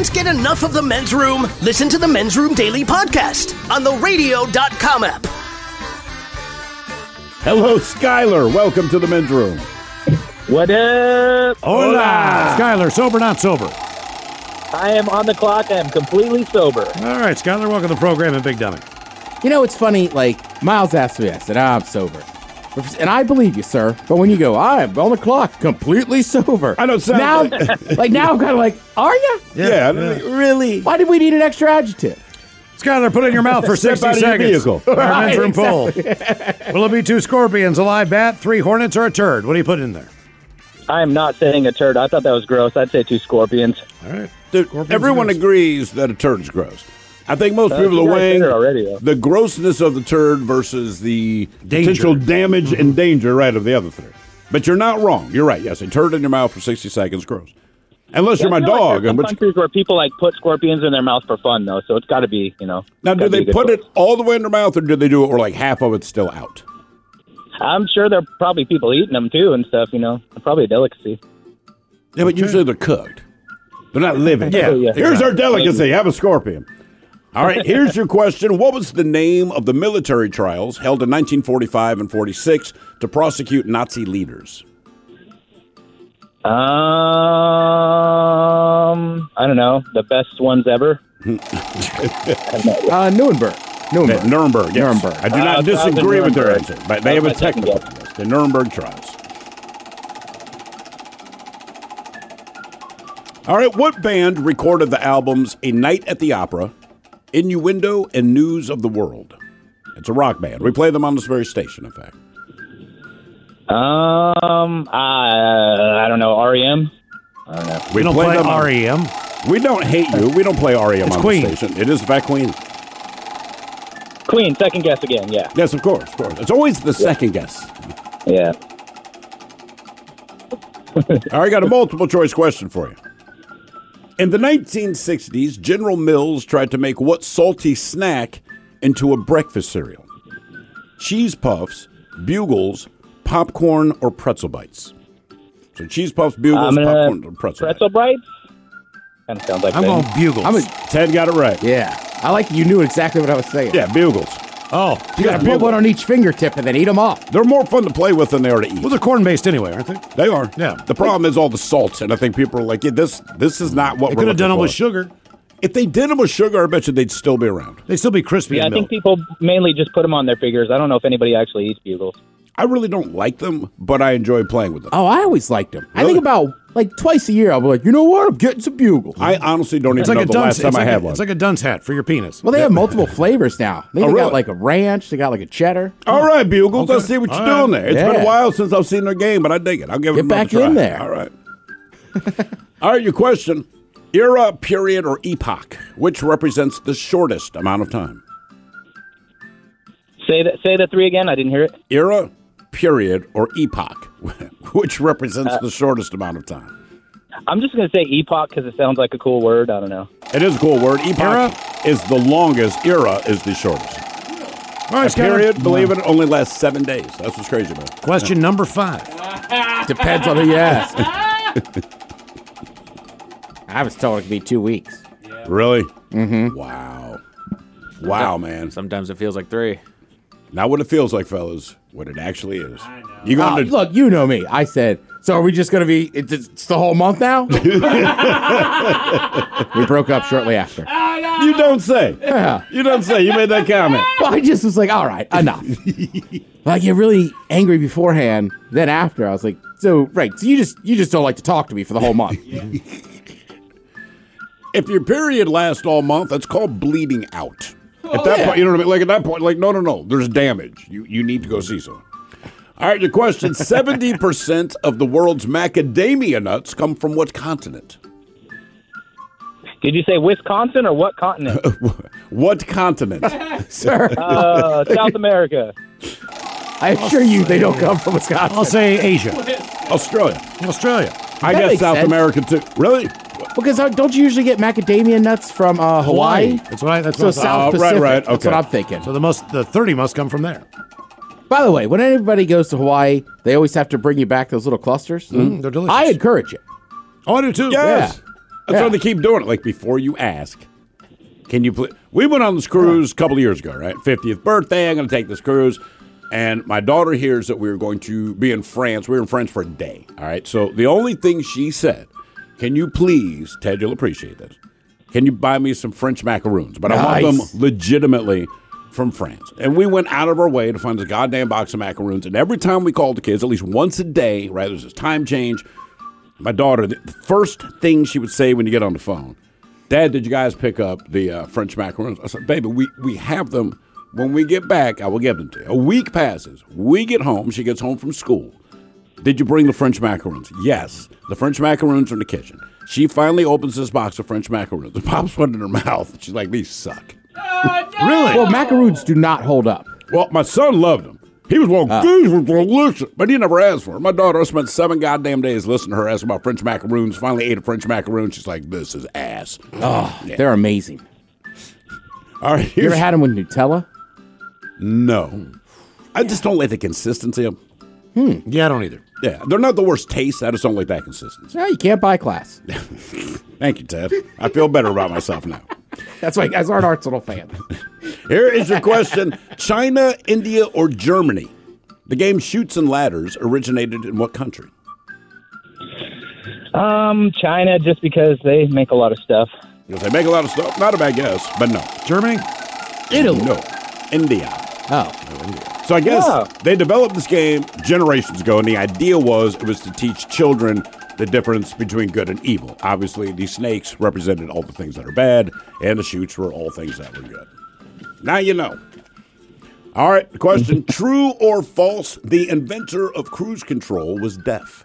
Can't get enough of the men's room? Listen to the Men's Room Daily Podcast on the radio.com app.
Hello, Skyler. Welcome to the men's room.
What up?
Hola. Skyler, sober, not sober?
I am on the clock. I am completely sober.
All right, Skyler, welcome to the program and Big Dummy.
You know, it's funny, like, Miles asked me, I said, "Ah, I'm sober. And I believe you, sir. But when you go, I'm on the clock, completely sober.
I don't sound
now,
like-
like now I'm kind of like, are you?
Yeah, I don't-
really? Why did we need an extra adjective?
Skyler, put it in your mouth for
Step
60
out of your
seconds.
vehicle.
Our
Right,
men's room poll. Will it be two scorpions, a live bat, three hornets, or a turd? What do you put in there?
I am not saying a turd. I thought that was gross. I'd say two scorpions.
All right.
Dude, everyone agrees that a turd's gross. I think most
Uh,
people
you
are
guys
weighing
already,
the grossness of the turd versus the
Danger.
potential damage and danger, right, of the other three. But you're not wrong. You're right. Yes, a turd in your mouth for 60 seconds, gross. Unless you're my
I feel like
dog.
some
in which,
countries where people like put scorpions in their mouth for fun, though. So it's got to be, you know.
now, do they put
choice.
it all the way in their mouth, or do they do it where like half of it's still out?
I'm sure there are probably people eating them too and stuff. You know, probably a delicacy.
Yeah, but usually they're cooked. They're not living.
Yeah, yeah.
Here's our delicacy. Have a scorpion. All right, here's your question. What was the name of the military trials held in 1945 and 46 to prosecute Nazi leaders?
Um, I don't know. The best ones ever.
Uh, Nuremberg. Nuremberg.
Nuremberg. Yes.
Nuremberg.
I do
Uh,
not
I was in
disagree with their answer, but they have a
was my second
technical. Yes, the Nuremberg trials. All right, what band recorded the albums A Night at the Opera, Innuendo, and News of the World? It's a rock band. We play them on this very station, in fact.
Um, I, I don't know. REM. I don't know.
We don't play
them on-
REM.
We don't hate you. We don't play REM
It's
on
Queen.
the station. It is in fact Queen.
Queen. Second guess again. Yeah.
Yes, of course, of course. It's always the second guess.
Yeah.
All right, got a multiple choice question for you. In the 1960s, General Mills tried to make what salty snack into a breakfast cereal? Cheese puffs, bugles, popcorn, or pretzel bites? So cheese puffs, bugles,
I'm gonna-
popcorn, or pretzel,
Pretzel bites. Kind of sounds like
I'm
things.
going bugles.
I'm a,
Ted got it right.
yeah. I like you knew exactly what I was saying.
Yeah, bugles.
Oh,
You got to put one on each fingertip and then eat them off.
They're more fun to play with than they are to eat.
well, they're corn based anyway, aren't they?
They are.
Yeah.
The problem is all the salt, and I think people are like, yeah, this this is not what
They
we're
could have
looking
done them
for.
with sugar.
If they did them with sugar, I bet you they'd still be around.
They'd still be crispy
Yeah, I
and
think
milk.
people mainly just put them on their fingers. I don't know if anybody actually eats bugles.
I really don't like them, but I enjoy playing with them.
Oh, I always liked them. I
Really?
think about like twice a year. I'll be like, you know what? I'm getting some bugles.
I honestly don't
It's
even
like a
know the last time
it's
I
like
had
a,
one.
It's like a dunce hat for your penis.
well, they have multiple flavors now. They
Oh,
even
really?
got like a ranch. They got like a cheddar.
All oh. right, Bugles.
Okay.
Let's see what you're
All
doing there. It's been a while since I've seen their game, but I dig it. I'll give it a few.
Get
another
back
try.
in there.
All right. All right, your question. Era, period, or epoch, which represents the shortest amount of time?
Say that. Say the three again. I didn't hear it.
Era, period, or epoch, which represents the shortest amount of time?
I'm just gonna say epoch because it sounds like a cool word. I don't know.
It is a cool word. Epoch
Era?
is the longest. Era is the shortest.
All right,
A
Skyler.
period, believe it, only lasts seven days. That's what's crazy about it.
Question number five.
Depends on who you ask. I was told it could be two weeks.
Really? Mm-hmm. Wow. Wow, man.
Sometimes it feels like three.
Not what it feels like, fellas. What it actually is. You
Ah,
going to
look, you know me. I said So are we just going to be? It's, it's the whole month now. we broke up shortly after.
You don't say.
Yeah.
You don't say. You made that comment.
Well, I just was like, all right, enough. I get really angry beforehand. Then after, I was like, so right. So you just you just don't like to talk to me for the whole month.
If your period lasts all month, that's called bleeding out. At
Oh,
that
yeah.
point, you know what I mean? Like at that point, like, no, no, no, there's damage. You you need to go see someone. All right, your question 70% of the world's macadamia nuts come from what continent?
Did you say Wisconsin or what continent?
What continent?
Sir.
Uh, South America.
I assure you, they don't come from Wisconsin.
I'll say Asia.
Australia.
Australia.
I
That
guess South
sense.
America too. Really?
Because uh, don't you usually get macadamia nuts from uh, Hawaii?
That's what I. That's
so
what I
South
Oh, right,
Pacific.
right,
That's
okay.
what I'm thinking.
So the most, the thirty must come from there.
By the way, when anybody goes to Hawaii, they always have to bring you back those little clusters.
Mm, they're delicious.
I encourage it.
Oh, I do too.
Yes.
Yeah.
That's
Yeah.
why they keep doing it. Like before you ask, can you please? We went on this cruise a couple of years ago, right? 50th birthday. I'm going to take this cruise. And my daughter hears that we were going to be in France. We were in France for a day. All right. So the only thing she said, can you please, Ted, you'll appreciate this. Can you buy me some French macaroons? But I want them legitimately from France. And we went out of our way to find this goddamn box of macaroons. And every time we called the kids, at least once a day, right? There's this time change. My daughter, the first thing she would say when you get on the phone, Dad, did you guys pick up the uh, French macaroons? I said, Baby, we, we have them. When we get back, I will give them to you. A week passes. We get home. She gets home from school. Did you bring the French macaroons? Yes. The French macaroons are in the kitchen. She finally opens this box of French macaroons and pops one in her mouth. She's like, these suck.
Oh, really?
Well, macaroons do not hold up.
Well, my son loved them. He was one, ah. these were delicious, but he never asked for them. My daughter spent seven goddamn days listening to her ask about French macaroons. Finally ate a French macaroon. She's like, this is ass.
Oh,
Yeah.
they're amazing.
All right.
You ever had them with Nutella?
no. I just don't like the consistency of Hm.
Yeah, I don't either.
Yeah, they're not the worst taste. I just don't like that consistency.
No, you can't buy class.
Thank you, Ted. I feel better about myself now.
That's why you guys aren't Arsenal fans.
Here is your question China, India, or Germany? The game Chutes and Ladders originated in what country?
Um, China, just because they make a lot of stuff.
Because they make a lot of stuff. Not a bad guess, but no.
Germany?
Italy.
No. India.
Oh.
So I guess
Oh.
they developed this game generations ago, and the idea was it was to teach children the difference between good and evil. Obviously, the snakes represented all the things that are bad, and the chutes were all things that were good. Now you know. All right, question True or false? The inventor of cruise control was deaf.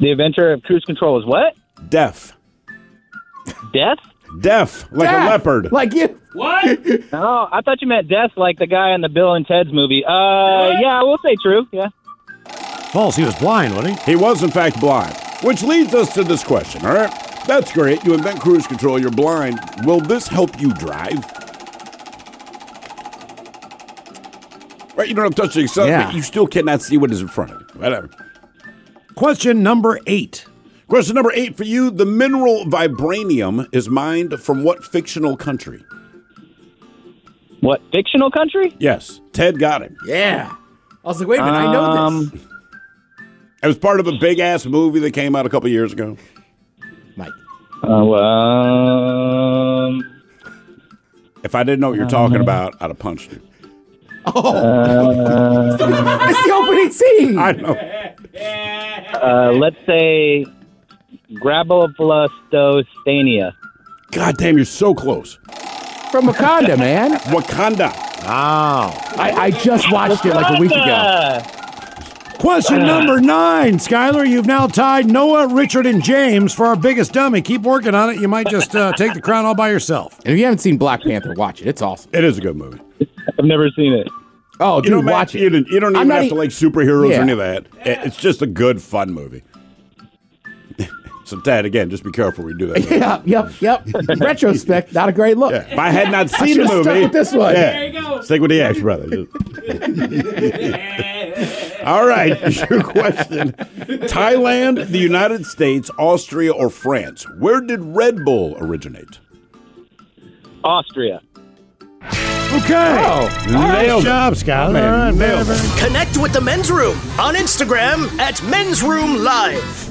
The inventor of cruise control is what?
Deaf.
Death?
Deaf, like Def Leppard.
Like you.
What? oh, I thought you meant death like the guy in the Bill and Ted's movie. Uh, yeah, we'll say true. Yeah.
False. He was blind, wasn't he?
He was, in fact, blind. Which leads us to this question, all right? That's great. You invent cruise control, you're blind. Will this help you drive? Right, you don't have to touch the accelerator,
Yeah.
but you still cannot see what is in front of you. Whatever.
Question number eight.
Question number eight for you. The mineral vibranium is mined from what fictional country?
What fictional country?
Yes, Ted got it.
Yeah. I was like, wait a minute, I know
Um,
this.
It was part of a big ass movie that came out a couple years ago.
Mike.
Oh, um,
If I didn't know what you're talking about, I'd have punched you.
uh,
It's the opening scene.
I know.
uh, let's say Graboblastostania.
God damn, you're so close.
From Wakanda, man.
Wakanda.
Oh.
I, I just watched it like a week ago.
Question number nine, Skylar. You've now tied Noah, Richard, and James for our biggest dummy. Keep working on it. You might just uh, take the crown all by yourself.
And if you haven't seen Black Panther, watch it. It's awesome.
It is a good movie.
I've never seen it.
Oh,
You
dude,
don't, ma-
watch
you
it.
don't, you don't
I'm
even have
e-
to like superheroes
Yeah.
or any of that. It's just a good, fun movie. So, Ted, again, just be careful when you do that.
Yeah, yep, yep. In retrospect, not a great look.
If I had not
I
seen the movie,
stuck with this one.
Yeah.
There you go.
Stick with the X, brother. All right, your question: Thailand, the United States, Austria, or France? Where did Red Bull originate?
Austria.
Okay.
Oh,
Nice job, Scott.
Man,
All right,
nailed
very,
it.
very-
Connect with the men's room on Instagram at men's room live.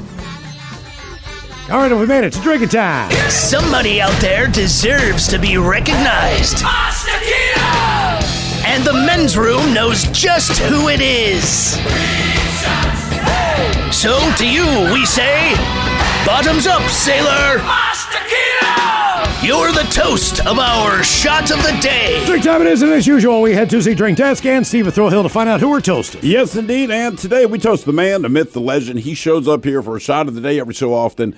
All right, we made it. It's drinking time.
Somebody out there deserves to be recognized. And the men's room knows just who it is. So to you, we say, bottoms up, sailor. You're the toast of our shot of the day.
Drink time it is, and as usual, we head to the drink desk and Steve Thrill Hill to find out who we're toasting.
Yes, indeed. And today we toast the man, the myth, the legend. He shows up here for a shot of the day every so often.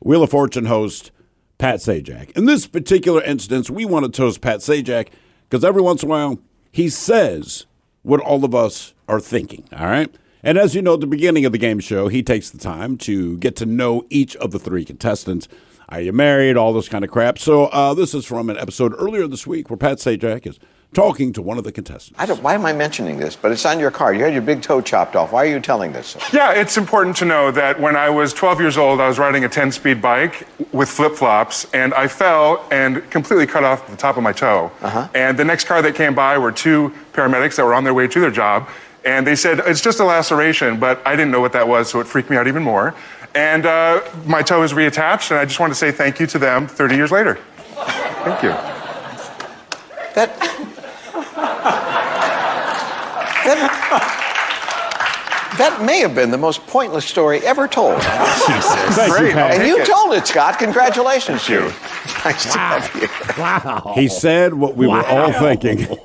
Wheel of Fortune host Pat Sajak. In this particular instance, we want to toast Pat Sajak because every once in a while he says what all of us are thinking. All right. And as you know, at the beginning of the game show, he takes the time to get to know each of the three contestants. Are you married? All this kind of crap. So uh, this is from an episode earlier this week where Pat Sajak is talking to one of the contestants.
I don't, why am I mentioning this? But it's on your card. You had your big toe chopped off. Why are you telling this?
Yeah, it's important to know that when I was 12 years old, I was riding a 10 speed bike with flip flops, and I fell and completely cut off the top of my toe. And the next car that came by were two paramedics that were on their way to their job, and they said, It's just a laceration, but I didn't know what that was, so it freaked me out even more. And uh, my toe is reattached, and I just want to say thank you to them 30 years later. Thank you.
That. That, that may have been the most pointless story ever told. Jesus.
Thank you,
Great.
Pat.
And you
Thank you.
told it, Scott. Congratulations to you. Nice to have you.
Wow.
He said what we were all thinking.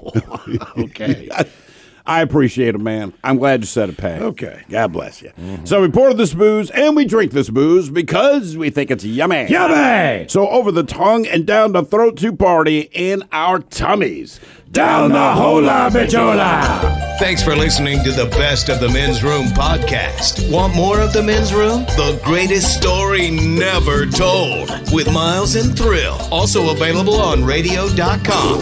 Okay.
I appreciate it, man. I'm glad you said it, Pat.
Okay.
God bless you. So we pour this booze and we drink this booze because we think it's yummy.
Yummy!
So over the tongue and down the throat to party in our tummies.
Down the hola bichola.
Thanks for listening to the Best of the Men's Room podcast. Want more of the Men's Room? The greatest story never told with Miles and Thrill. Also available on radio.com.